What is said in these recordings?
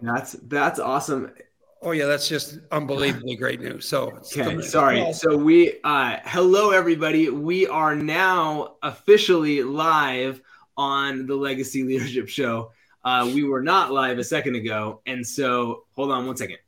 That's that's awesome. Oh yeah, that's just unbelievably great news. So okay, sorry. So we uh hello everybody. We are now officially live on the Legacy Leadership Show. Uh, we were not live a second ago, and so hold on one second.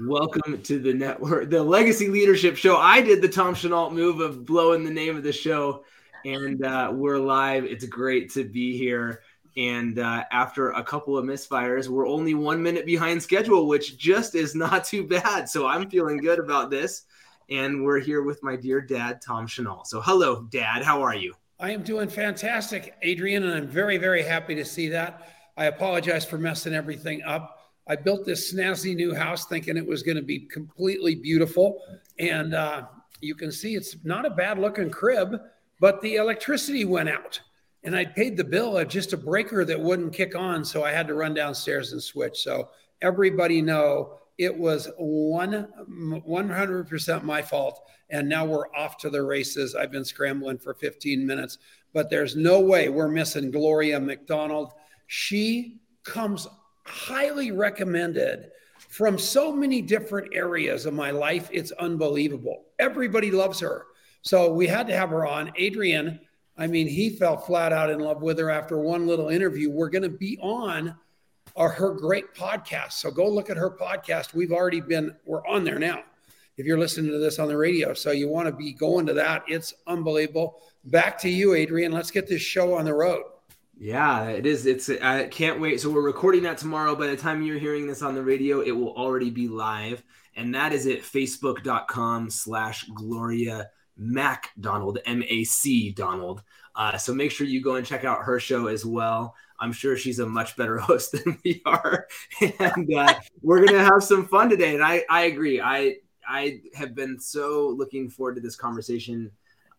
Welcome to the network, the Legacy Leadership Show. I did the Tom Chenault move of blowing the name of the show, and uh, we're live. It's great to be here. And uh, after a couple of misfires, we're only one minute behind schedule, which just is not too bad. So I'm feeling good about this. And we're here with my dear dad, Tom Chenault. So, hello, Dad. How are you? I am doing fantastic, Adrian, and I'm very, very happy to see that. I apologize for messing everything up. I built this snazzy new house thinking it was going to be completely beautiful. And uh, you can see it's not a bad looking crib, but the electricity went out. And I paid the bill of just a breaker that wouldn't kick on. So I had to run downstairs and switch. So everybody know it was one 100% my fault. And now we're off to the races. I've been scrambling for 15 minutes, but there's no way we're missing Gloria MacDonald. She comes highly recommended from so many different areas of my life. It's unbelievable. Everybody loves her. So we had to have her on. Adrian, I mean, he fell flat out in love with her after one little interview. We're going to be on our, her great podcast. So go look at her podcast. We've already been, we're on there now. If you're listening to this on the radio, so you want to be going to that, it's unbelievable. Back to you, Adrian. Let's get this show on the road. Yeah, it is. It's I can't wait. So we're recording that tomorrow. By the time you're hearing this on the radio, it will already be live. And that is at facebook.com slash Gloria M-A-C Donald. M A C Uh, so make sure you go and check out her show as well. I'm sure she's a much better host than we are. and uh, we're gonna have some fun today. And I, I agree. I I have been so looking forward to this conversation.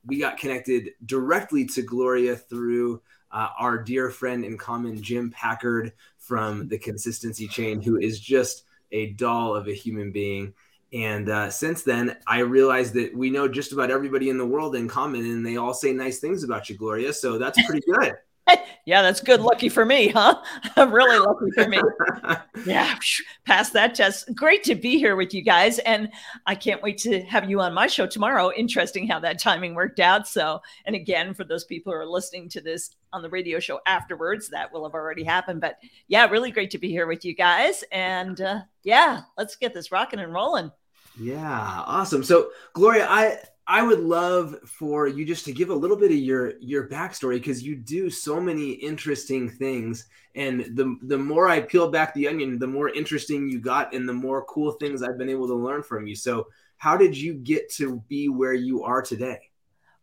We got connected directly to Gloria through uh, our dear friend in common, Jim Packard from the Consistency Chain, who is just a doll of a human being. And uh, since then, I realized that we know just about everybody in the world in common, and they all say nice things about you, Gloria. So that's pretty good. yeah, that's good. Lucky for me, huh? I'm really lucky for me. yeah, pass that test. Great to be here with you guys. And I can't wait to have you on my show tomorrow. Interesting how that timing worked out. So, and again, for those people who are listening to this on the radio show afterwards, that will have already happened. But yeah, really great to be here with you guys. And uh, yeah, let's get this rocking and rolling. Yeah, awesome. So, Gloria, I I would love for you just to give a little bit of your your backstory because you do so many interesting things, and the the more I peel back the onion, the more interesting you got, and the more cool things I've been able to learn from you. So, how did you get to be where you are today?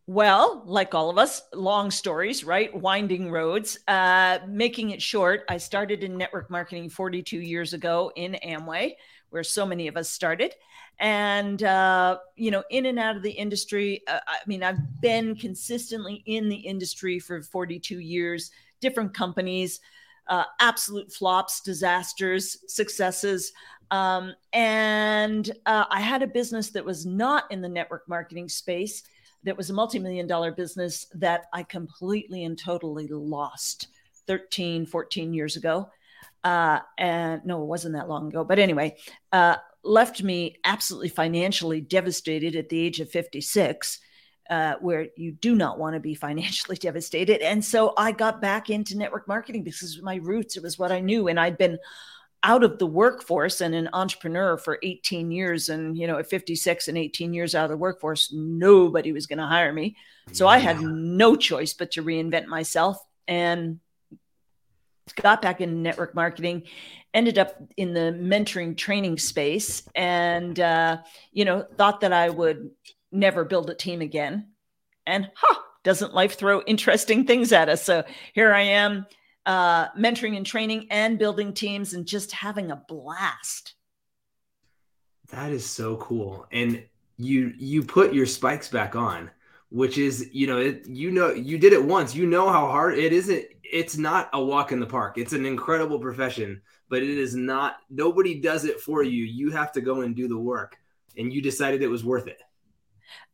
Well, like all of us, long stories, right? Winding roads. Uh, making it short, I started in network marketing 42 years ago in Amway, where so many of us started and uh, you know in and out of the industry uh, i mean i've been consistently in the industry for 42 years different companies uh, absolute flops disasters successes um, and uh, i had a business that was not in the network marketing space that was a multi-million dollar business that i completely and totally lost 13 14 years ago uh, and no, it wasn't that long ago. But anyway, uh, left me absolutely financially devastated at the age of 56, uh, where you do not want to be financially devastated. And so I got back into network marketing because my roots. It was what I knew. And I'd been out of the workforce and an entrepreneur for 18 years. And, you know, at 56 and 18 years out of the workforce, nobody was going to hire me. So I had no choice but to reinvent myself. And got back in network marketing ended up in the mentoring training space and uh, you know thought that i would never build a team again. And huh doesn't life throw interesting things at us? So here i am uh, mentoring and training and building teams and just having a blast. That is so cool. And you you put your spikes back on which is you know it, you know you did it once. You know how hard it isn't it's not a walk in the park it's an incredible profession but it is not nobody does it for you you have to go and do the work and you decided it was worth it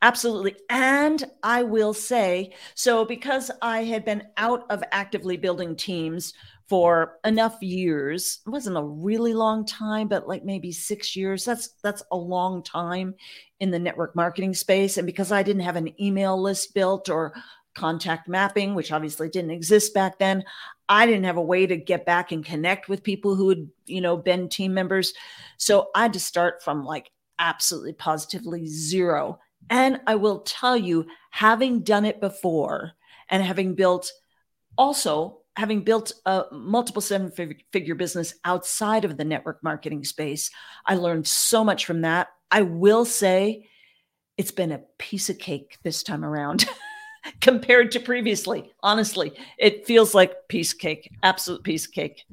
Absolutely. And I will say so because I had been out of actively building teams for enough years. It wasn't a really long time, but like maybe six years. That's that's a long time in the network marketing space. And because I didn't have an email list built or contact mapping, which obviously didn't exist back then, I didn't have a way to get back and connect with people who had, you know, been team members. So I had to start from like absolutely positively zero. And I will tell you, having done it before and having built also having built a multiple seven figure business outside of the network marketing space, I learned so much from that. I will say it's been a piece of cake this time around compared to previously. Honestly, it feels like piece cake, absolute piece cake.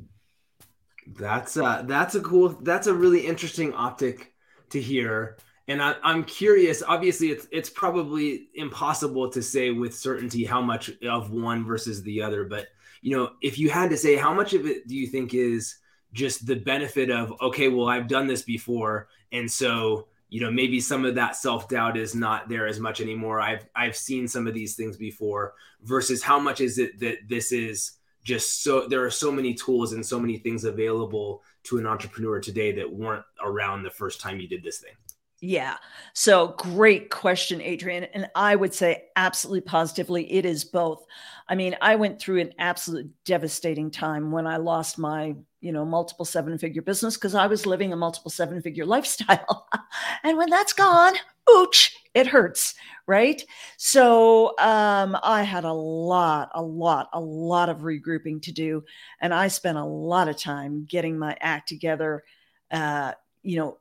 That's uh that's a cool that's a really interesting optic to hear. And I, am curious. Obviously, it's it's probably impossible to say with certainty how much of one versus the other. But you know, if you had to say how much of it do you think is just the benefit of okay, well, I've done this before, and so you know maybe some of that self doubt is not there as much anymore. I've I've seen some of these things before. Versus how much is it that this is just so there are so many tools and so many things available to an entrepreneur today that weren't around the first time you did this thing. Yeah. So great question, Adrian. And I would say absolutely positively it is both. I mean, I went through an absolute devastating time when I lost my, you know, multiple seven figure business because I was living a multiple seven figure lifestyle. and when that's gone, ooch, it hurts, right? So um, I had a lot, a lot, a lot of regrouping to do. And I spent a lot of time getting my act together, uh, you know,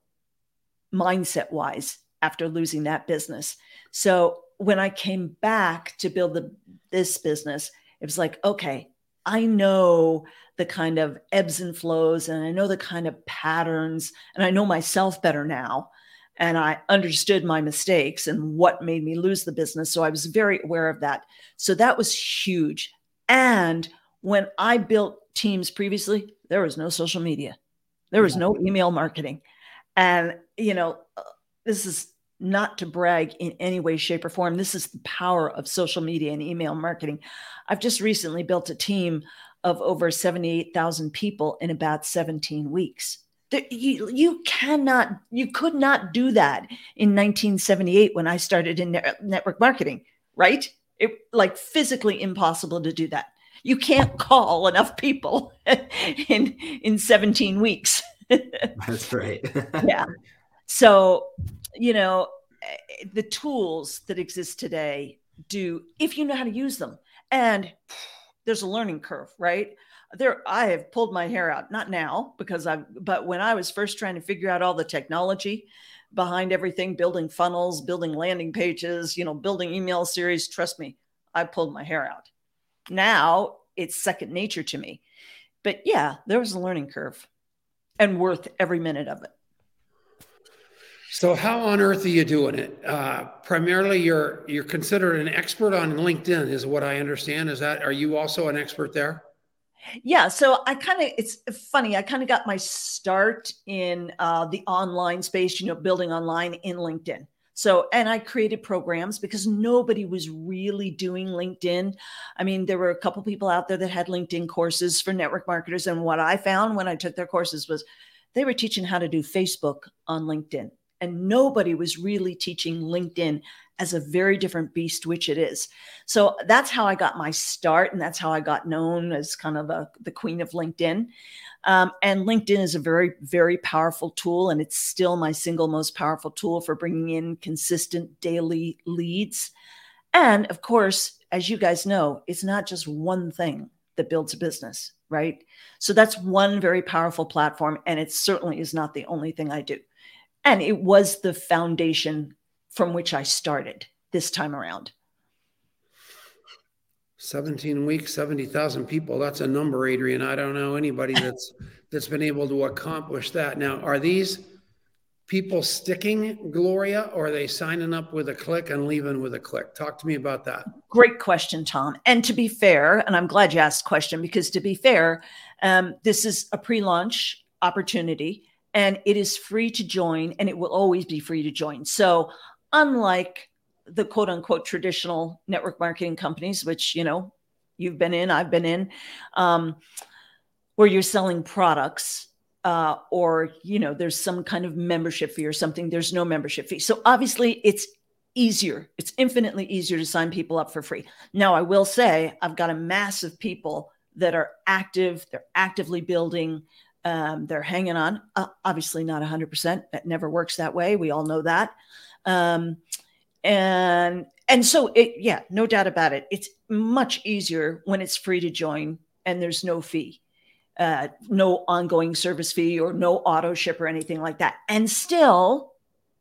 mindset wise after losing that business. So when I came back to build the, this business, it was like, okay, I know the kind of ebbs and flows and I know the kind of patterns and I know myself better now. And I understood my mistakes and what made me lose the business. So I was very aware of that. So that was huge. And when I built teams previously, there was no social media, there was no email marketing. And, you know, uh, this is not to brag in any way, shape, or form. This is the power of social media and email marketing. I've just recently built a team of over 78,000 people in about 17 weeks. You, you cannot, you could not do that in 1978 when I started in network marketing, right? It like physically impossible to do that. You can't call enough people in in 17 weeks. That's right. yeah. So, you know, eh, the tools that exist today do if you know how to use them. And there's a learning curve, right? There I have pulled my hair out, not now because I've but when I was first trying to figure out all the technology behind everything, building funnels, building landing pages, you know, building email series, trust me, I pulled my hair out. Now it's second nature to me. But yeah, there was a learning curve and worth every minute of it. So, how on earth are you doing it? Uh, primarily, you're you're considered an expert on LinkedIn, is what I understand. Is that are you also an expert there? Yeah, so I kind of it's funny. I kind of got my start in uh, the online space, you know, building online in LinkedIn. So, and I created programs because nobody was really doing LinkedIn. I mean, there were a couple people out there that had LinkedIn courses for network marketers. And what I found when I took their courses was they were teaching how to do Facebook on LinkedIn. And nobody was really teaching LinkedIn as a very different beast, which it is. So that's how I got my start. And that's how I got known as kind of a, the queen of LinkedIn. Um, and LinkedIn is a very, very powerful tool, and it's still my single most powerful tool for bringing in consistent daily leads. And of course, as you guys know, it's not just one thing that builds a business, right? So that's one very powerful platform, and it certainly is not the only thing I do. And it was the foundation from which I started this time around. 17 weeks 70,000 people that's a number Adrian. I don't know anybody that's that's been able to accomplish that. Now are these people sticking Gloria or are they signing up with a click and leaving with a click? Talk to me about that. Great question Tom. And to be fair and I'm glad you asked the question because to be fair um, this is a pre-launch opportunity and it is free to join and it will always be free to join. So unlike the quote unquote traditional network marketing companies, which, you know, you've been in, I've been in. Um, where you're selling products uh, or you know there's some kind of membership fee or something there's no membership fee so obviously it's easier it's infinitely easier to sign people up for free now i will say i've got a mass of people that are active they're actively building um, they're hanging on uh, obviously not 100% it never works that way we all know that um, and and so it yeah no doubt about it it's much easier when it's free to join and there's no fee uh, no ongoing service fee or no auto ship or anything like that. And still,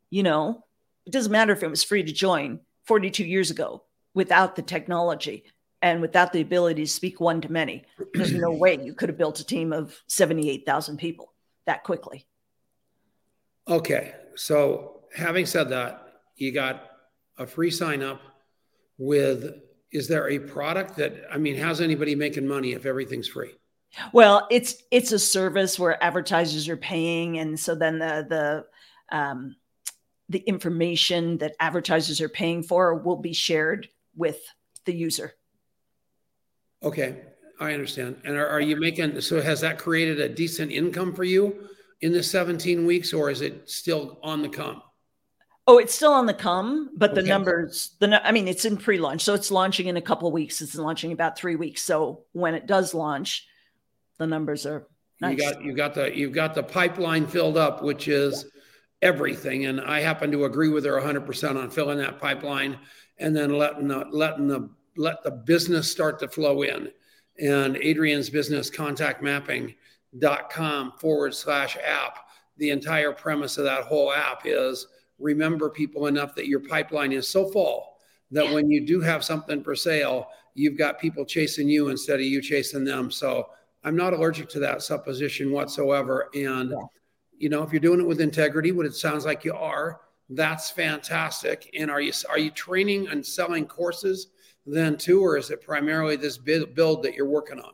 you know, it doesn't matter if it was free to join 42 years ago without the technology and without the ability to speak one to many. There's no way you could have built a team of 78,000 people that quickly. Okay. So, having said that, you got a free sign up with is there a product that I mean, how's anybody making money if everything's free? Well, it's it's a service where advertisers are paying, and so then the the um, the information that advertisers are paying for will be shared with the user. Okay, I understand. And are, are you making so? Has that created a decent income for you in the 17 weeks, or is it still on the come? Oh, it's still on the come, but okay. the numbers, the I mean, it's in pre-launch, so it's launching in a couple weeks. It's launching about three weeks. So when it does launch, the numbers are nice. You got you got the you've got the pipeline filled up, which is yeah. everything. And I happen to agree with her 100% on filling that pipeline and then letting the letting the let the business start to flow in. And Adrian's business contact mapping.com forward slash app. The entire premise of that whole app is remember people enough that your pipeline is so full that when you do have something for sale, you've got people chasing you instead of you chasing them. So I'm not allergic to that supposition whatsoever. And, yeah. you know, if you're doing it with integrity, what it sounds like you are, that's fantastic. And are you are you training and selling courses then too, or is it primarily this build that you're working on?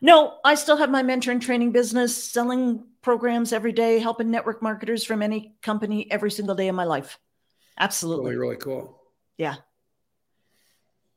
No, I still have my mentor and training business, selling programs every day, helping network marketers from any company every single day of my life. Absolutely. Really, really cool. Yeah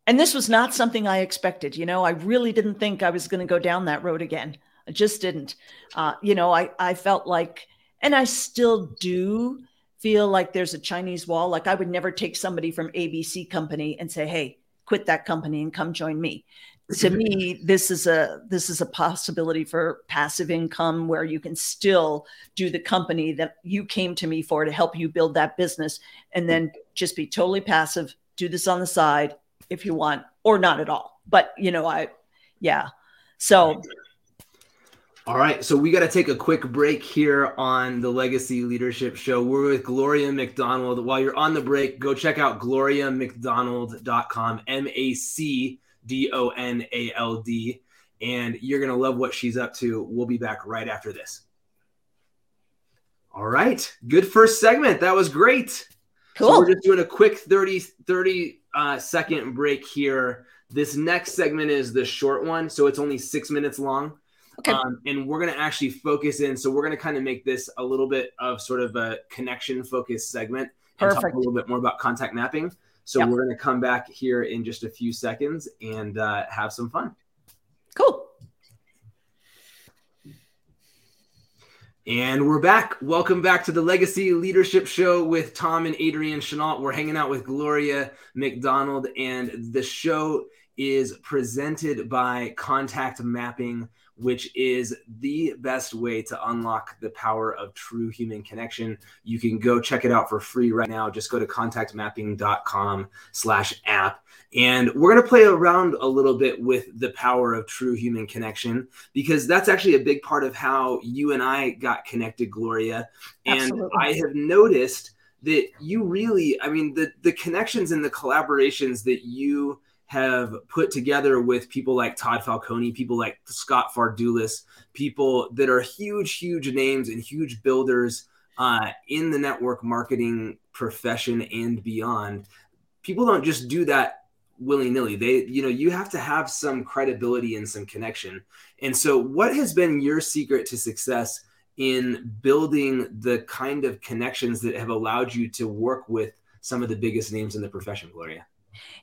and this was not something I expected. You know, I really didn't think I was going to go down that road again. I just didn't. Uh, you know, I, I felt like, and I still do feel like there's a Chinese wall. Like I would never take somebody from ABC company and say, "Hey, quit that company and come join me." To me, this is a this is a possibility for passive income where you can still do the company that you came to me for to help you build that business, and then just be totally passive. Do this on the side if you want, or not at all. But you know, I, yeah. So. All right, so we got to take a quick break here on the Legacy Leadership Show. We're with Gloria MacDonald. While you're on the break, go check out gloriamacdonald.com, M A C D O N A L D, and you're going to love what she's up to. We'll be back right after this. All right, good first segment. That was great. Cool. So we're just doing a quick 30, 30 uh, second break here. This next segment is the short one, so it's only six minutes long. Okay. Um, and we're going to actually focus in. So we're going to kind of make this a little bit of sort of a connection focused segment and Perfect. talk a little bit more about contact mapping. So yep. we're going to come back here in just a few seconds and uh, have some fun. Cool. And we're back. Welcome back to the Legacy Leadership Show with Tom and Adrian Chenault. We're hanging out with Gloria MacDonald, and the show is presented by Contact Mapping which is the best way to unlock the power of true human connection. You can go check it out for free right now. Just go to contactmapping.com slash app. And we're going to play around a little bit with the power of true human connection because that's actually a big part of how you and I got connected, Gloria. And Absolutely. I have noticed that you really, I mean, the, the connections and the collaborations that you have put together with people like Todd Falcone, people like Scott Fardulis, people that are huge, huge names and huge builders uh, in the network marketing profession and beyond. People don't just do that willy nilly. They, you know, you have to have some credibility and some connection. And so, what has been your secret to success in building the kind of connections that have allowed you to work with some of the biggest names in the profession, Gloria?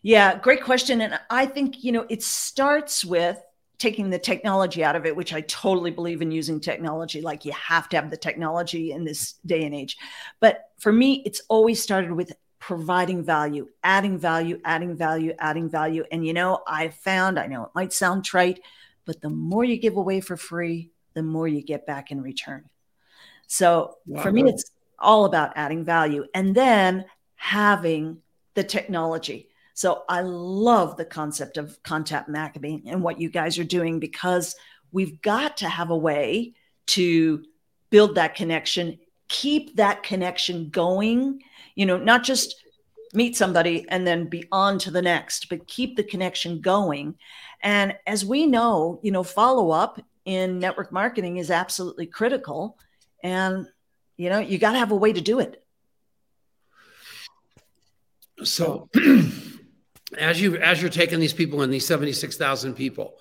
Yeah, great question. And I think, you know, it starts with taking the technology out of it, which I totally believe in using technology. Like you have to have the technology in this day and age. But for me, it's always started with providing value, adding value, adding value, adding value. And you know, I found, I know it might sound trite, but the more you give away for free, the more you get back in return. So wow. for me, it's all about adding value and then having the technology. So I love the concept of contact mapping and what you guys are doing because we've got to have a way to build that connection, keep that connection going, you know, not just meet somebody and then be on to the next, but keep the connection going. And as we know, you know, follow up in network marketing is absolutely critical. And, you know, you got to have a way to do it. So as you as you're taking these people in these 76,000 people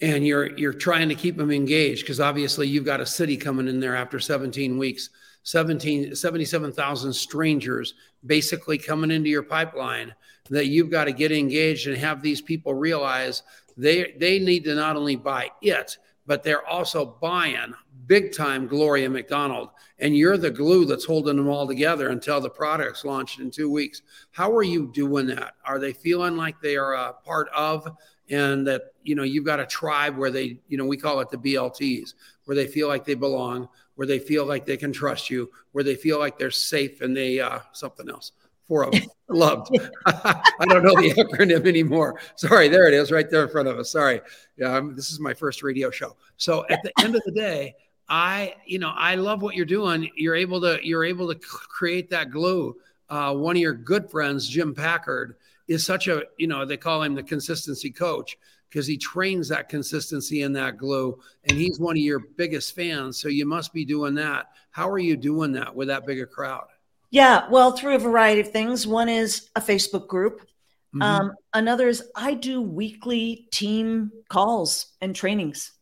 and you're you're trying to keep them engaged because obviously you've got a city coming in there after 17 weeks 17 77,000 strangers basically coming into your pipeline that you've got to get engaged and have these people realize they they need to not only buy it but they're also buying big time Gloria MacDonald. And you're the glue that's holding them all together until the product's launched in two weeks. How are you doing that? Are they feeling like they are a part of and that, you know, you've got a tribe where they, you know, we call it the BLTs, where they feel like they belong, where they feel like they can trust you, where they feel like they're safe and they, uh, something else four of them. Loved. I don't know the acronym anymore. Sorry, there it is, right there in front of us. Sorry. Yeah, I'm, this is my first radio show. So at the end of the day, I, you know, I love what you're doing. You're able to, you're able to create that glue. Uh, one of your good friends, Jim Packard, is such a, you know, they call him the consistency coach because he trains that consistency in that glue, and he's one of your biggest fans. So you must be doing that. How are you doing that with that big a crowd? Yeah, well, through a variety of things. One is a Facebook group. Mm-hmm. Um, another is I do weekly team calls and trainings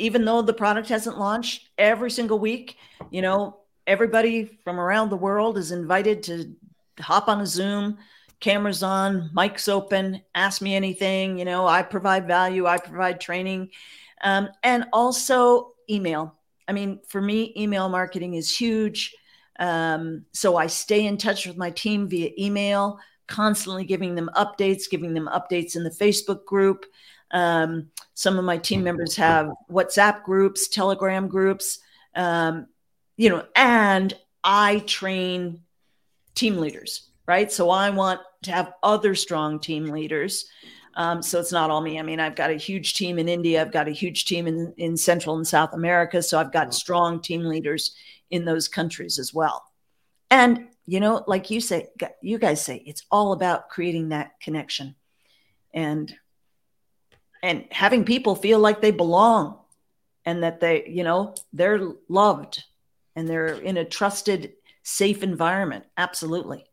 even though the product hasn't launched every single week, you know, everybody from around the world is invited to hop on a Zoom, cameras on, mics open, ask me anything. You know, I provide value, I provide training, um, and also email. I mean, for me, email marketing is huge. Um, so I stay in touch with my team via email, constantly giving them updates, giving them updates in the Facebook group. Um, some of my team members have WhatsApp groups, Telegram groups, um, you know, and I train team leaders, right? So I want to have other strong team leaders. Um, so it's not all me. I mean, I've got a huge team in India. I've got a huge team in, in Central and South America. So I've got strong team leaders in those countries as well. And, you know, like you say, you guys say, it's all about creating that connection. And and having people feel like they belong and that they, you know, they're loved and they're in a trusted, safe environment. Absolutely.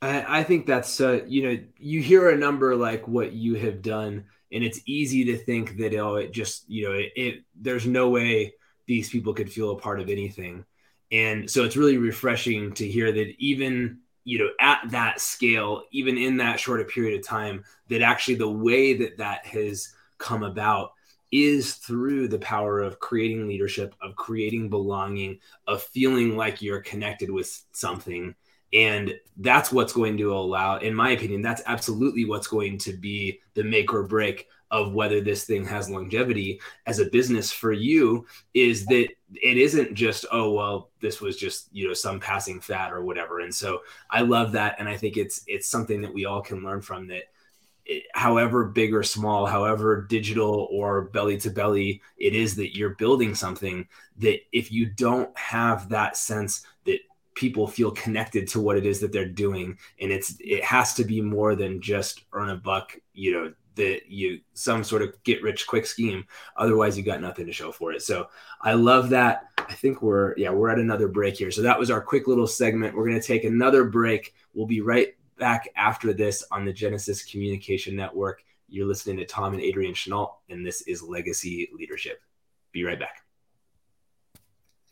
I, I think that's, uh, you know, you hear a number like what you have done, and it's easy to think that, oh, it just, you know, it, it there's no way these people could feel a part of anything. And so it's really refreshing to hear that even you know at that scale even in that short a period of time that actually the way that that has come about is through the power of creating leadership of creating belonging of feeling like you're connected with something and that's what's going to allow in my opinion that's absolutely what's going to be the make or break of whether this thing has longevity as a business for you is that it isn't just oh well this was just you know some passing fad or whatever. And so i love that. And i think it's it's something that we all can learn from that it, however big or small however digital or belly to belly it is that you're building something that if you don't have that sense that people feel connected to what it is that they're doing. And it's it has to be more than just earn a buck you know that you some sort of get rich quick scheme. Otherwise you got nothing to show for it. So i love that. I think we're yeah we're at another break here. So that was our quick little segment. We're going to take another break. We'll be right back after this on the genesis communication network. You're listening to tom and adrian chenault and this is legacy leadership. Be right back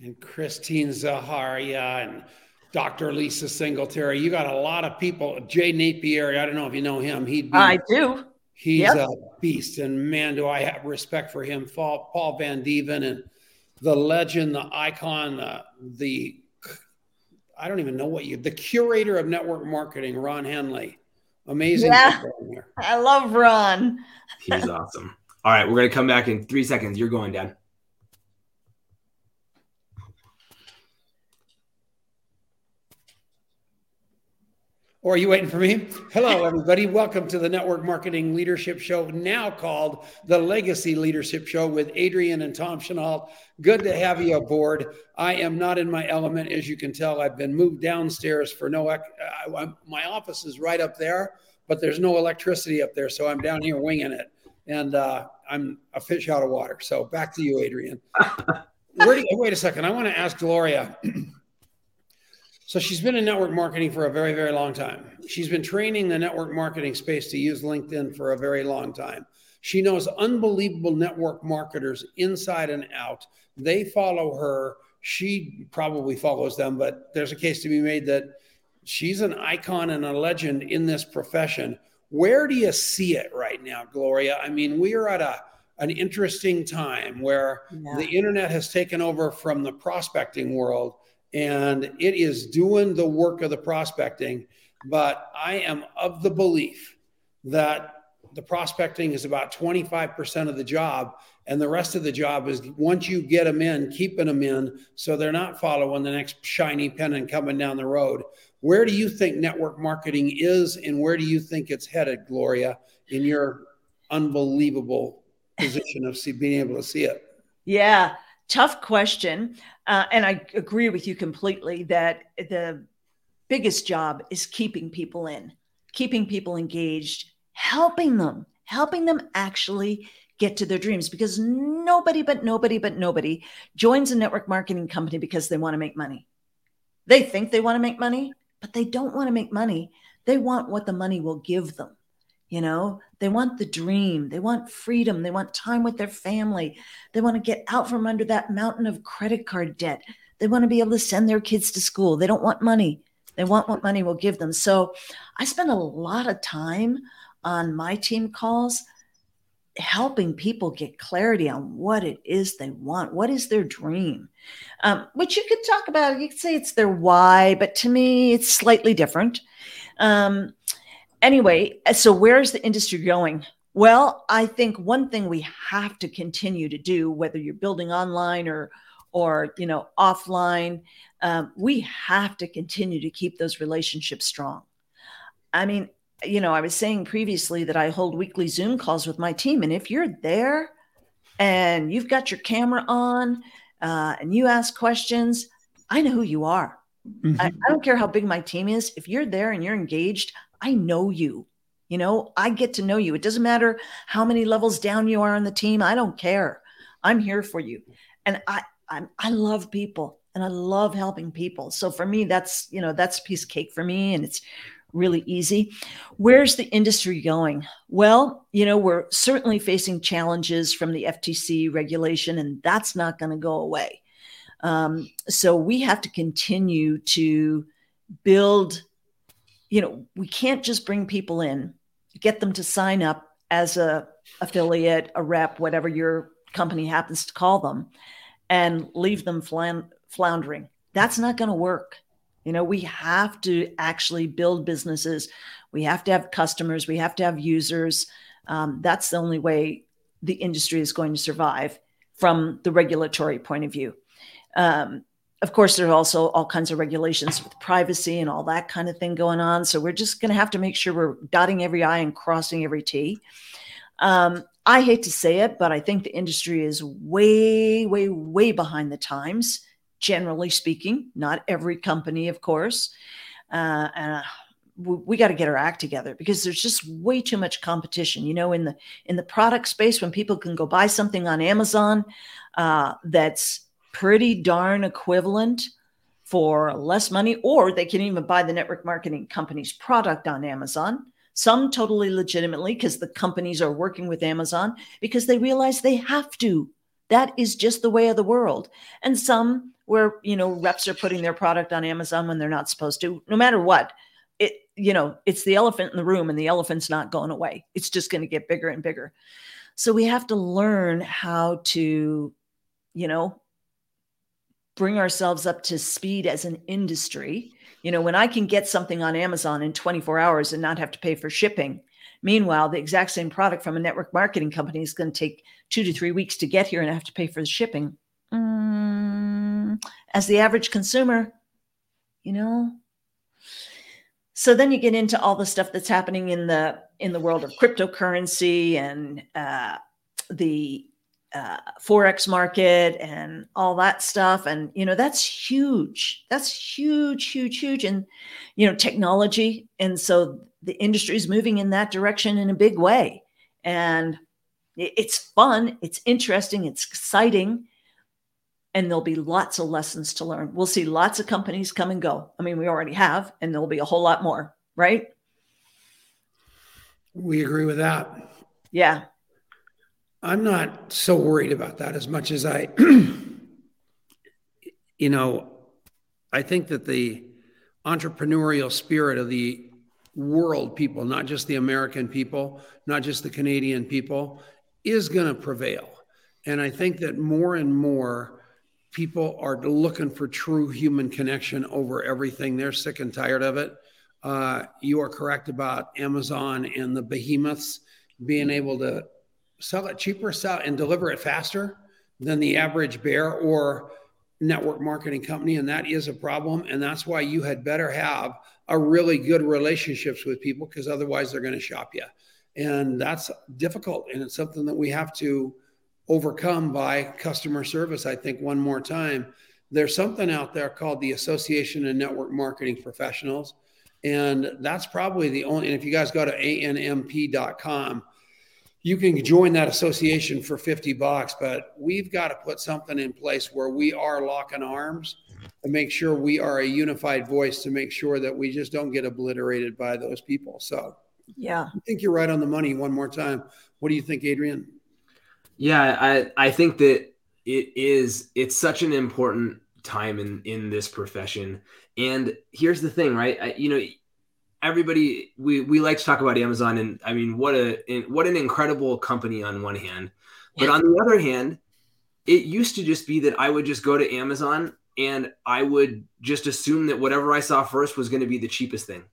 and christine zaharia and Dr. Lisa Singletary. You got a lot of people. Jay Napier, I don't know if you know him. He I do He's yep. a beast, and man, do I have respect for him. Paul, Paul Van Deven and the legend, the icon, uh, the I don't even know what you, the curator of network marketing, Ron Henley. Amazing. Yeah, I love Ron. He's awesome. All right, we're gonna come back in three seconds. You're going, Dad. Or are you waiting for me? Hello, everybody. Welcome to the Network Marketing Leadership Show, now called the Legacy Leadership Show with Adrian and Tom Chenault. Good to have you aboard. I am not in my element, as you can tell. I've been moved downstairs for no. Uh, my office is right up there, but there's no electricity up there, so I'm down here winging it, and uh, I'm a fish out of water. So back to you, Adrian. Where do you, wait a second. I want to ask Gloria. So she's been in network marketing for a very, very long time. She's been training the network marketing space to use LinkedIn for a very long time. She knows unbelievable network marketers inside and out. They follow her. She probably follows them, but there's a case to be made that she's an icon and a legend in this profession. Where do you see it right now, Gloria? I mean, we are at a an interesting time where yeah. the internet has taken over from the prospecting world and it is doing the work of the prospecting. But I am of the belief that the prospecting is about 25% of the job. And the rest of the job is once you get them in, keeping them in so they're not following the next shiny pennant coming down the road. Where do you think network marketing is, and where do you think it's headed, Gloria, in your unbelievable position of see, being able to see it? Yeah, tough question. Uh, and I agree with you completely that the biggest job is keeping people in, keeping people engaged, helping them, helping them actually get to their dreams because nobody but nobody but nobody joins a network marketing company because they want to make money. They think they want to make money, but they don't want to make money. They want what the money will give them. You know, they want the dream, they want freedom, they want time with their family, they want to get out from under that mountain of credit card debt. They want to be able to send their kids to school. They don't want money, they want what money will give them. So I spend a lot of time on my team calls helping people get clarity on what it is they want. What is their dream? Um, which you could talk about. You could say it's their why, but to me, it's slightly different. Um, anyway, so where's the industry going? Well, I think one thing we have to continue to do, whether you're building online or or you know offline, um, we have to continue to keep those relationships strong. I mean, you know, I was saying previously that I hold weekly Zoom calls with my team, and if you're there and you've got your camera on uh, and you ask questions, I know who you are. Mm-hmm. I, I don't care how big my team is. If you're there and you're engaged, I know you. You know, I get to know you. It doesn't matter how many levels down you are on the team. I don't care. I'm here for you. And I I'm, I love people and I love helping people. So for me, that's, you know, that's a piece of cake for me. And it's really easy. Where's the industry going? Well, you know, we're certainly facing challenges from the FTC regulation, and that's not going to go away. Um, so we have to continue to build you know, we can't just bring people in, get them to sign up as a affiliate, a rep, whatever your company happens to call them, and leave them floundering. That's not going to work. You know, we have to actually build businesses. We have to have customers. We have to have users. Um, that's the only way the industry is going to survive from the regulatory point of view. Um, of course, there's also all kinds of regulations with privacy and all that kind of thing going on. So we're just going to have to make sure we're dotting every I and crossing every T. Um, I hate to say it, but I think the industry is way, way, way behind the times, generally speaking. Not every company, of course. Uh, uh, we, we got to get our act together because there's just way too much competition. You know, in the in the product space, when people can go buy something on Amazon uh, that's pretty darn equivalent for less money, or they can even buy the network marketing company's product on Amazon. Some totally legitimately because the companies are working with Amazon because they realize they have to. That is just the way of the world. And some where, you know, reps are putting their product on Amazon when they're not supposed to. No matter what, it you know it's the elephant in the room and the elephant's not going away it's just going to get bigger and bigger so we have to learn how to you know bring ourselves up to speed as an industry. You know when i can get something on amazon in 24 hours and not have to pay for shipping meanwhile the exact same product from a network marketing company is going to take two to three weeks to get here and I have to pay for the shipping. Mm, as the average consumer you know? So then you get into all the stuff that's happening in the in the world of cryptocurrency and uh, the uh, forex market and all that stuff and you know that's huge that's huge huge huge and you know technology and so the industry is moving in that direction in a big way and it's fun it's interesting it's exciting and there'll be lots of lessons to learn. We'll see lots of companies come and go. I mean, we already have, and there'll be a whole lot more, right? We agree with that. Yeah. I'm not so worried about that as much as I, you know, I think that the entrepreneurial spirit of the world people, not just the American people, not just the Canadian people, is going to prevail. And I think that more and more, people are looking for true human connection over everything. They're sick and tired of it. Uh, you are correct about Amazon and the behemoths being able to sell it cheaper, sell and deliver it faster than the average bear or network marketing company, and that is a problem. And that's why you had better have a really good relationships with people because otherwise they're going to shop you. And that's difficult, and it's something that we have to overcome by customer service. I think one more time, there's something out there called the Association of Network Marketing Professionals. And that's probably the only, and if you guys go to anmp.com, you can join that association for 50 bucks, but we've got to put something in place where we are locking arms and make sure we are a unified voice to make sure that we just don't get obliterated by those people. So, yeah, I think you're right on the money one more time. What do you think, Adrian? Yeah, I I think that it is it's such an important time in in this profession. And here's the thing, right? I, you know, everybody we we like to talk about Amazon and I mean what a what an incredible company on one hand. But on the other hand, it used to just be that I would just go to Amazon and I would just assume that whatever I saw first was going to be the cheapest thing.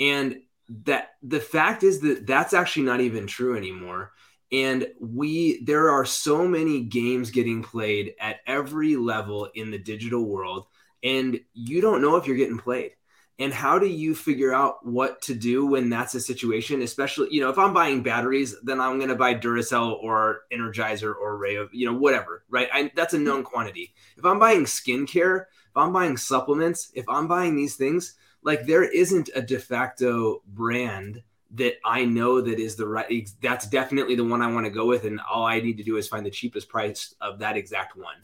And that the fact is that that's actually not even true anymore and we there are so many games getting played at every level in the digital world and you don't know if you're getting played and how do you figure out what to do when that's a situation? Especially you know if i'm buying batteries then i'm going to buy duracell or energizer or Rayovac you know whatever right? I, that's a hmm. known quantity. If i'm buying skincare if i'm buying supplements if i'm buying these things like there isn't a de facto brand that I know that is the right that's definitely the one I want to go with and all I need to do is find the cheapest price of that exact one.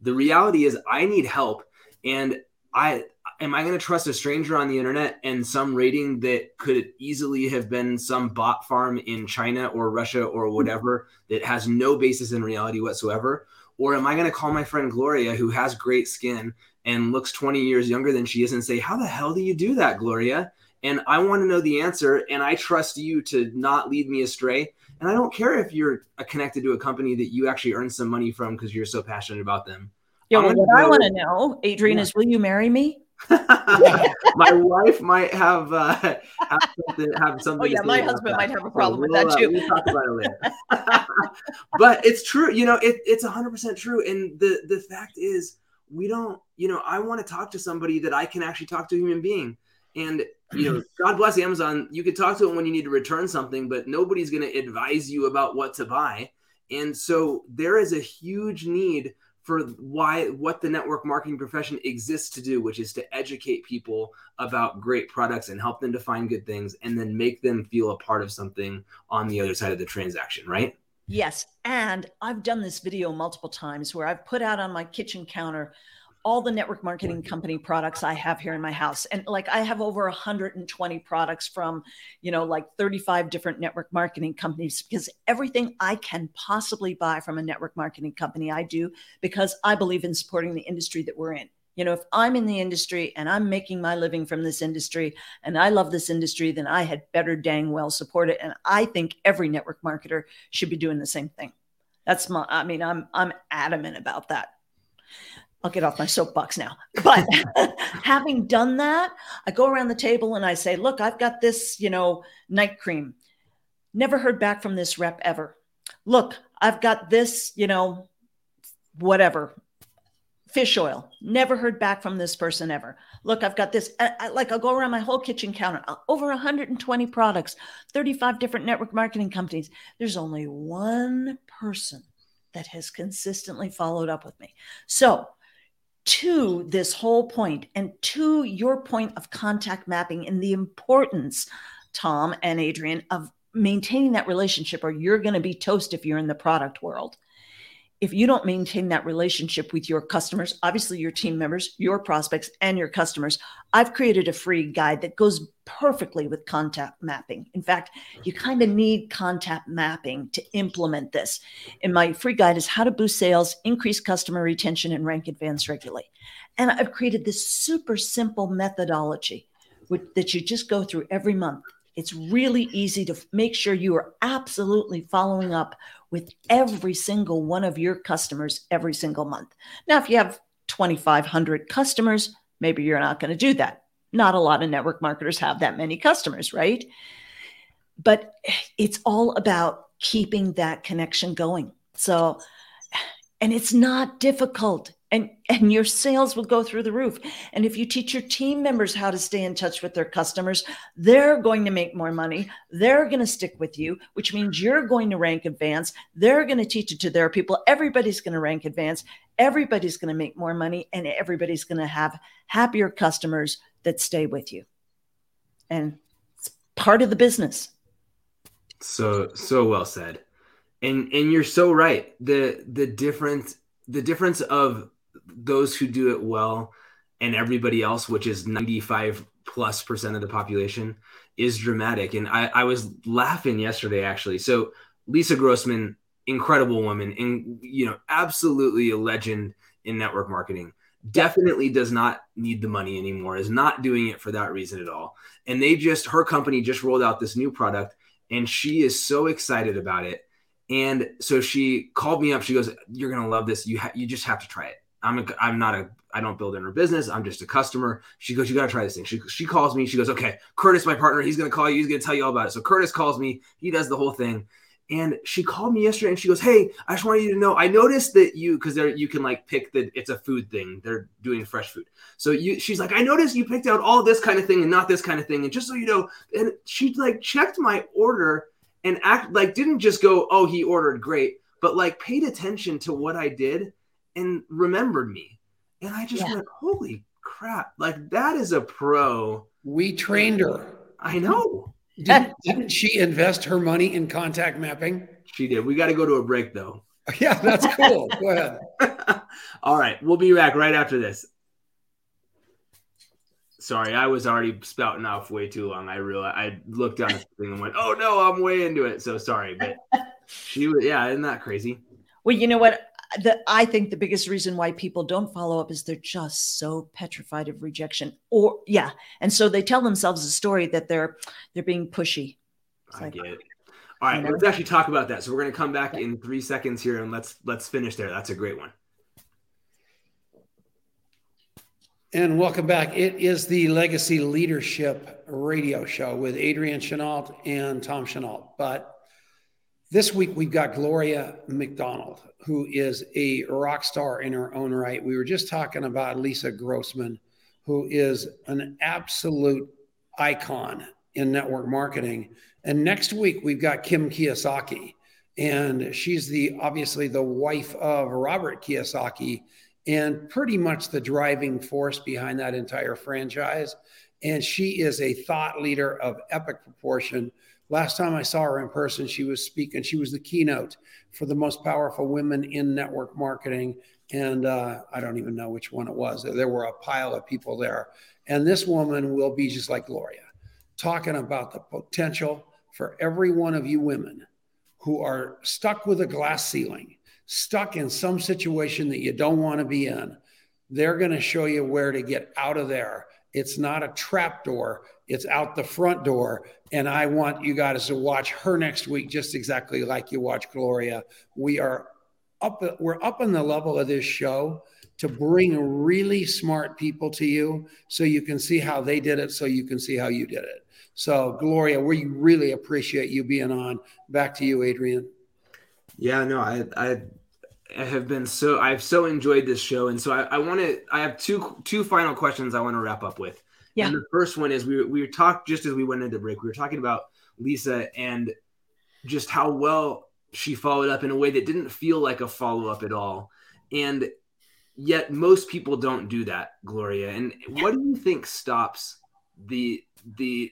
The reality is I need help and I am I going to trust a stranger on the internet and some rating that could easily have been some bot farm in China or Russia or hmm. whatever that has no basis in reality whatsoever or am I going to call my friend Gloria who has great skin and looks 20 years younger than she is and say how the hell do you do that Gloria? and I want to know the answer and I trust you to not lead me astray. And I don't care if you're connected to a company that you actually earn some money from because you're so passionate about them. Yeah, well, what I want to know, Adrian, yeah. is will you marry me? my wife might have uh, have something. Have something oh yeah, my husband might have a problem we'll, with that too. Uh, we'll talk about it later. but it's true, you know. It, it's hundred percent true, and the the fact is, we don't. You know, I want to talk to somebody that I can actually talk to a human being. And you know, God bless Amazon. You can talk to them when you need to return something, but nobody's going to advise you about what to buy. And so there is a huge need for why what the network marketing profession exists to do, which is to educate people about great products and help them to find good things and then make them feel a part of something on the other side of the transaction, right? Yes. And I've done this video multiple times where I've put out on my kitchen counter all the network marketing company products I have here in my house. And like I have over 120 products from, you know, like 35 different network marketing companies because everything I can possibly buy from a network marketing company I do because I believe in supporting the industry that we're in. You know, if I'm in the industry and I'm making my living from this industry and I love this industry, then I had better dang well support it. And I think every network marketer should be doing the same thing. That's my, I mean, I'm, I'm adamant about that. I'll get off my soapbox now. But having done that, I go around the table and I say, look, I've got this, you know, night cream. Never heard back from this rep ever. Look, I've got this, you know, whatever, fish oil. Never heard back from this person ever. Look, I've got this. I, I, like I'll go around my whole kitchen counter, uh, over 120 products, 35 different network marketing companies. There's only one person that has consistently followed up with me. So, to this whole point and to your point of contact mapping and the importance, Tom and Adrian, of maintaining that relationship, or you're going to be toast if you're in the product world if you don't maintain that relationship with your customers, obviously your team members, your prospects, and your customers, I've created a free guide that goes perfectly with contact mapping. In fact, you kind of need contact mapping to implement this. And my free guide is how to boost sales, increase customer retention, and rank advanced regularly. And I've created this super simple methodology that you just go through every month. It's really easy to make sure you are absolutely following up with every single one of your customers every single month. Now, if you have 2,500 customers, maybe you're not going to do that. Not a lot of network marketers have that many customers, right? But it's all about keeping that connection going. So, and it's not difficult and and your sales will go through the roof. And if you teach your team members how to stay in touch with their customers they're going to make more money. They're going to stick with you which means you're going to rank advance. They're going to teach it to their people. Everybody's going to rank advance. Everybody's going to make more money and everybody's going to have happier customers that stay with you. And it's part of the business. So so well said. And and you're so right. The the difference the difference of those who do it well and everybody else, which is 95 plus percent of the population, is dramatic. And I, I was laughing yesterday actually. So Lisa Grossman, incredible woman, and you know, absolutely a legend in network marketing. Definitely does not need the money anymore, is not doing it for that reason at all. And they just, her company just rolled out this new product, and she is so excited about it. And so she called me up. She goes, "You're gonna love this. You ha- you just have to try it." I'm a, I'm not a I don't build in her business. I'm just a customer. She goes, you got to try this thing. She, she calls me. She goes, okay, Curtis, my partner, he's going to call you. He's going to tell you all about it. So Curtis calls me. He does the whole thing. And she called me yesterday and she goes, hey, I just want you to know, I noticed that you, because there you can like pick the, it's a food thing. They're doing fresh food. So you, she's like, I noticed you picked out all this kind of thing and not this kind of thing. And just so you know, and she like checked my order and act like didn't just go, oh, he ordered great, but like paid attention to what I did and remembered me. And I just yeah. went, holy crap. Like that is a pro. We trained her. I know. Didn't, didn't she invest her money in contact mapping? She did. We got to go to a break though. Yeah, that's cool. go ahead. All right. We'll be back right after this. Sorry, I was already spouting off way too long. I realized I looked down at the thing and went, "Oh no, I'm way into it." So sorry, but she was, yeah, isn't that crazy? Well, you know what? The, I think the biggest reason why people don't follow up is they're just so petrified of rejection. Or yeah, and so they tell themselves a story that they're they're being pushy. It's I like, get it. All right, let's actually talk about that. So we're going to come back in three seconds here, and let's let's finish there. That's a great one. And welcome back. It is the Legacy Leadership Radio Show with Adrian Chenault and Tom Chenault. But this week we've got Gloria MacDonald, who is a rock star in her own right. We were just talking about Lisa Grossman, who is an absolute icon in network marketing. And next week we've got Kim Kiyosaki, and she's the obviously the wife of Robert Kiyosaki and pretty much the driving force behind that entire franchise. And she is a thought leader of epic proportion Last time I saw her in person, she was speaking. She was the keynote for the most powerful women in network marketing. And uh, I don't even know which one it was. There were a pile of people there. And this woman will be just like Gloria, talking about the potential for every one of you women who are stuck with a glass ceiling, stuck in some situation that you don't want to be in. They're going to show you where to get out of there. It's not a trap door, it's out the front door. And I want you guys to watch her next week, just exactly like you watch Gloria. We are up, we're up on the level of this show to bring really smart people to you so you can see how they did it, so you can see how you did it. So, Gloria, we really appreciate you being on. Back to you, Adrian. Yeah, no, I, I, have been so I've so enjoyed this show, and so I, I want to. I have two two final questions I want to wrap up with. Yeah. And the first one is we we talked just as we went into break. We were talking about Lisa and just how well she followed up in a way that didn't feel like a follow up at all, and yet most people don't do that, Gloria. And what do you think stops the the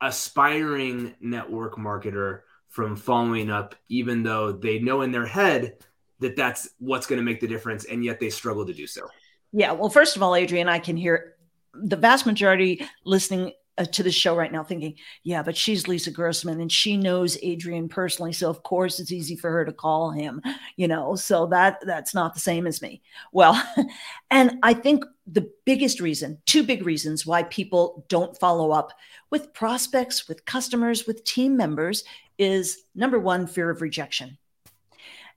aspiring network marketer from following up, even though they know in their head that that's what's going to make the difference, and yet they struggle to do so? Yeah. Well, first of all, Adrian, I can hear the vast majority listening uh, to the show right now thinking, yeah, but she's Lisa Grossman and she knows Adrian personally. So of course it's easy for her to call him, you know, so that that's not the same as me. Well, and I think the biggest reason, two big reasons why people don't follow up with prospects, with customers, with team members is number one, fear of rejection.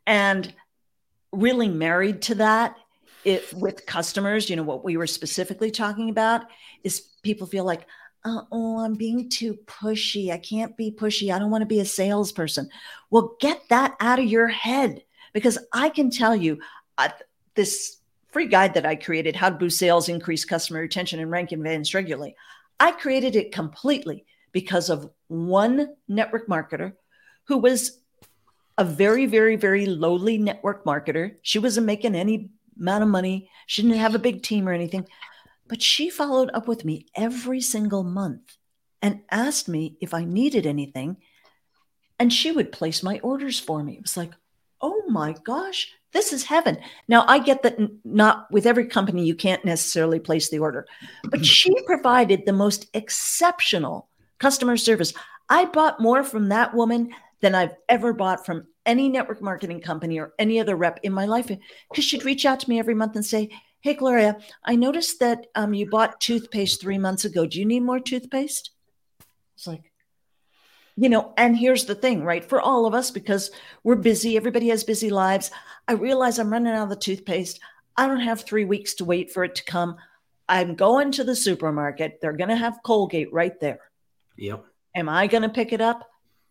And really married to that it with customers, you know, what we were specifically talking about is people feel like, uh, oh, I'm being too pushy. I can't be pushy. I don't want to be a salesperson. Well, get that out of your head because I can tell you this free guide that I created, How to Boost Sales, Increase Customer Retention, and Rank Advance Regularly. I created it completely because of one network marketer who was a very, very, very lowly network marketer. She wasn't making any amount of money. She didn't have a big team or anything. But she followed up with me every single month and asked me if I needed anything. And she would place my orders for me. It was like, oh my gosh, this is heaven. Now, I get that not with every company you can't necessarily place the order, but she provided the most exceptional customer service. I bought more from that woman than I've ever bought from any network marketing company or any other rep in my life because she'd reach out to me every month and say, Hey, Gloria, I noticed that um, you bought toothpaste three months ago. Do you need more toothpaste? It's like, you know, and here's the thing, right? For all of us, because we're busy, everybody has busy lives. I realize I'm running out of the toothpaste. I don't have three weeks to wait for it to come. I'm going to the supermarket. They're going to have Colgate right there. Yep. Am I going to pick it up?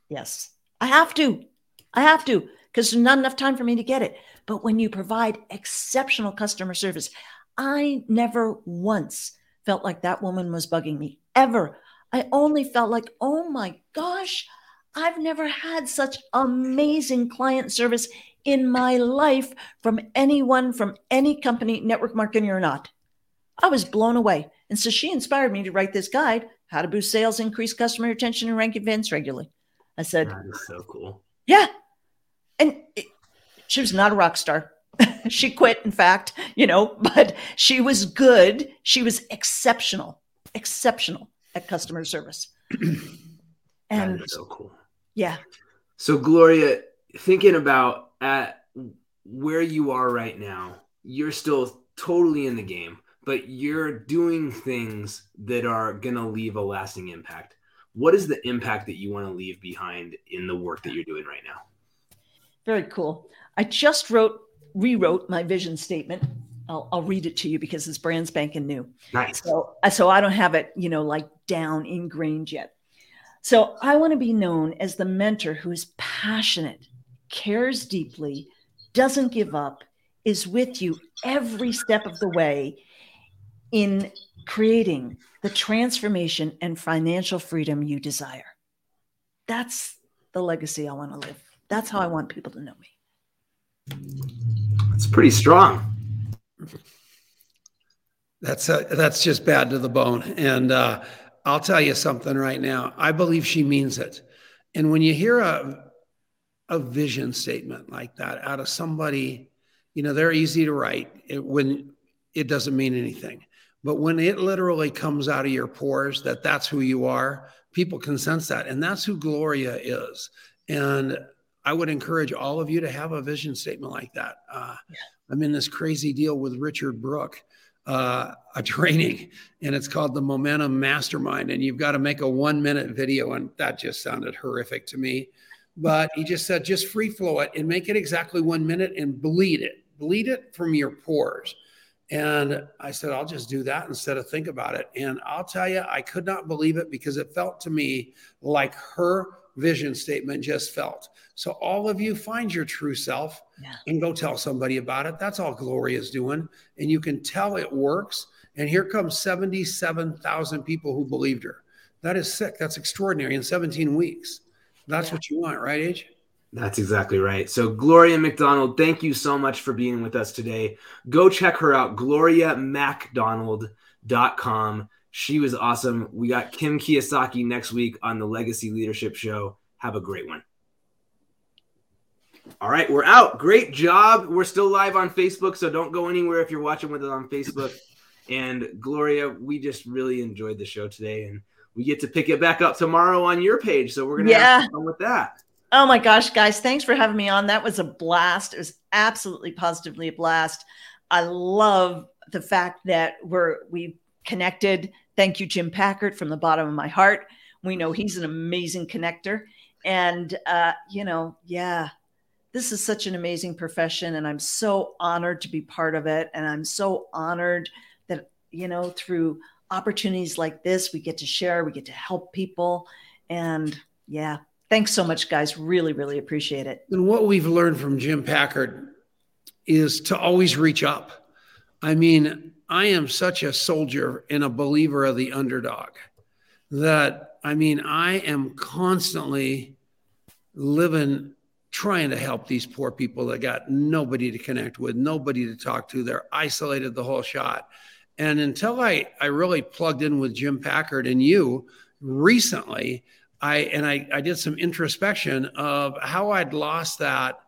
Yes. I have to. I have to because there's not enough time for me to get it. But when you provide exceptional customer service, I never once felt like that woman was bugging me ever. I only felt like, oh my gosh, I've never had such amazing client service in my life from anyone, from any company, network marketing or not. I was blown away. And so she inspired me to write this guide how to boost sales, increase customer retention, and rank advance regularly. I said, That is so cool. Yeah, and it, she was not a rock star. she quit, in fact, you know, but she was good. She was exceptional, exceptional at customer service. and so cool. Yeah. So, Gloria, thinking about at where you are right now, you're still totally in the game, but you're doing things that are going to leave a lasting impact. What is the impact that you want to leave behind in the work that you're doing right now? Very cool. I just wrote, rewrote my vision statement. I'll, I'll read it to you because it's brand spanking new. Nice. So, uh, so I don't have it, you know, like down ingrained yet. So I want to be known as the mentor who is passionate, cares deeply, doesn't give up, is with you every step of the way in creating the transformation and financial freedom you desire. That's the legacy I want to live. That's how I want people to know me. That's pretty strong. That's a, uh, that's just bad to the bone. And uh, I'll tell you something right now. I believe she means it. And when you hear a a vision statement like that out of somebody, you know, they're easy to write it, when it doesn't mean anything. But when it literally comes out of your pores that that's who you are, people can sense that. And that's who Gloria is. And I would encourage all of you to have a vision statement like that. Uh, I'm in this crazy deal with Richard Brooke, uh, a training, and it's called the Momentum Mastermind. And you've got to make a one minute video. And that just sounded horrific to me. But he just said, just free flow it and make it exactly one minute and bleed it, bleed it from your pores. And I said, I'll just do that instead of think about it. And I'll tell you, I could not believe it because it felt to me like her vision statement just felt. So, all of you find your true self yeah. and go tell somebody about it. That's all Gloria's doing. And you can tell it works. And here comes 77,000 people who believed her. That is sick. That's extraordinary in 17 weeks. That's yeah. what you want, right, Age? That's exactly right. So, Gloria MacDonald, thank you so much for being with us today. Go check her out, gloriamacdonald.com. She was awesome. We got Kim Kiyosaki next week on the Legacy Leadership Show. Have a great one. All right, we're out. Great job. We're still live on Facebook, so don't go anywhere if you're watching with us on Facebook. And Gloria, we just really enjoyed the show today, and we get to pick it back up tomorrow on your page. So we're gonna yeah. have fun with that. Oh my gosh, guys, thanks for having me on. That was a blast. It was absolutely positively a blast. I love the fact that we're we connected. Thank you, Jim Packard, from the bottom of my heart. We know he's an amazing connector. And uh, you know, yeah, this is such an amazing profession, and I'm so honored to be part of it. And I'm so honored that, you know, through opportunities like this, we get to share, we get to help people. And yeah, Thanks so much, guys. Really, really appreciate it. And what we've learned from Jim Packard is to always reach up. I mean, I am such a soldier and a believer of the underdog that, I mean, I am constantly living trying to help these poor people that got nobody to connect with, nobody to talk to. They're isolated the whole shot. And until I, I really plugged in with Jim Packard and you recently, I and I, I did some introspection of how I'd lost that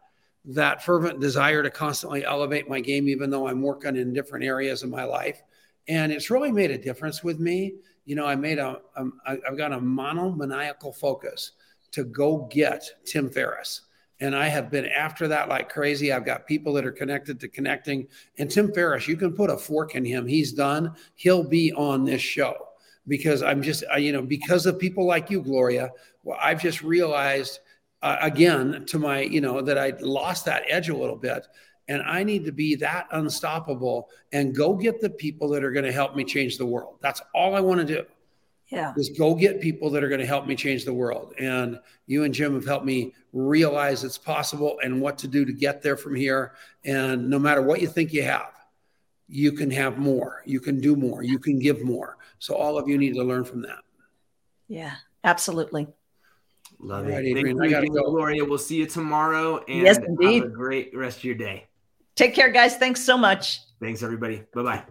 that fervent desire to constantly elevate my game, even though I'm working in different areas of my life. And it's really made a difference with me. You know, I made a, um, a I've got a monomaniacal focus to go get Tim Ferriss. And I have been after that like crazy. I've got people that are connected to connecting. And Tim Ferriss, you can put a fork in him. He's done. He'll be on this show because I'm just, I, you know, because of people like you, Gloria, well, I've just realized uh, again to my, you know, that I lost that edge a little bit. And I need to be that unstoppable and go get the people that are going to help me change the world. That's all I want to do. Yeah. Is go get people that are going to help me change the world. And you and Jim have helped me realize it's possible and what to do to get there from here. And no matter what you think you have, you can have more, you can do more, you can give more. So all of you need to learn from that. Yeah, absolutely. Love it. Adrian, Thank you, go. Gloria. We'll see you tomorrow. And yes, indeed. Have a great rest of your day. Take care, guys. Thanks so much. Thanks, everybody. Bye bye.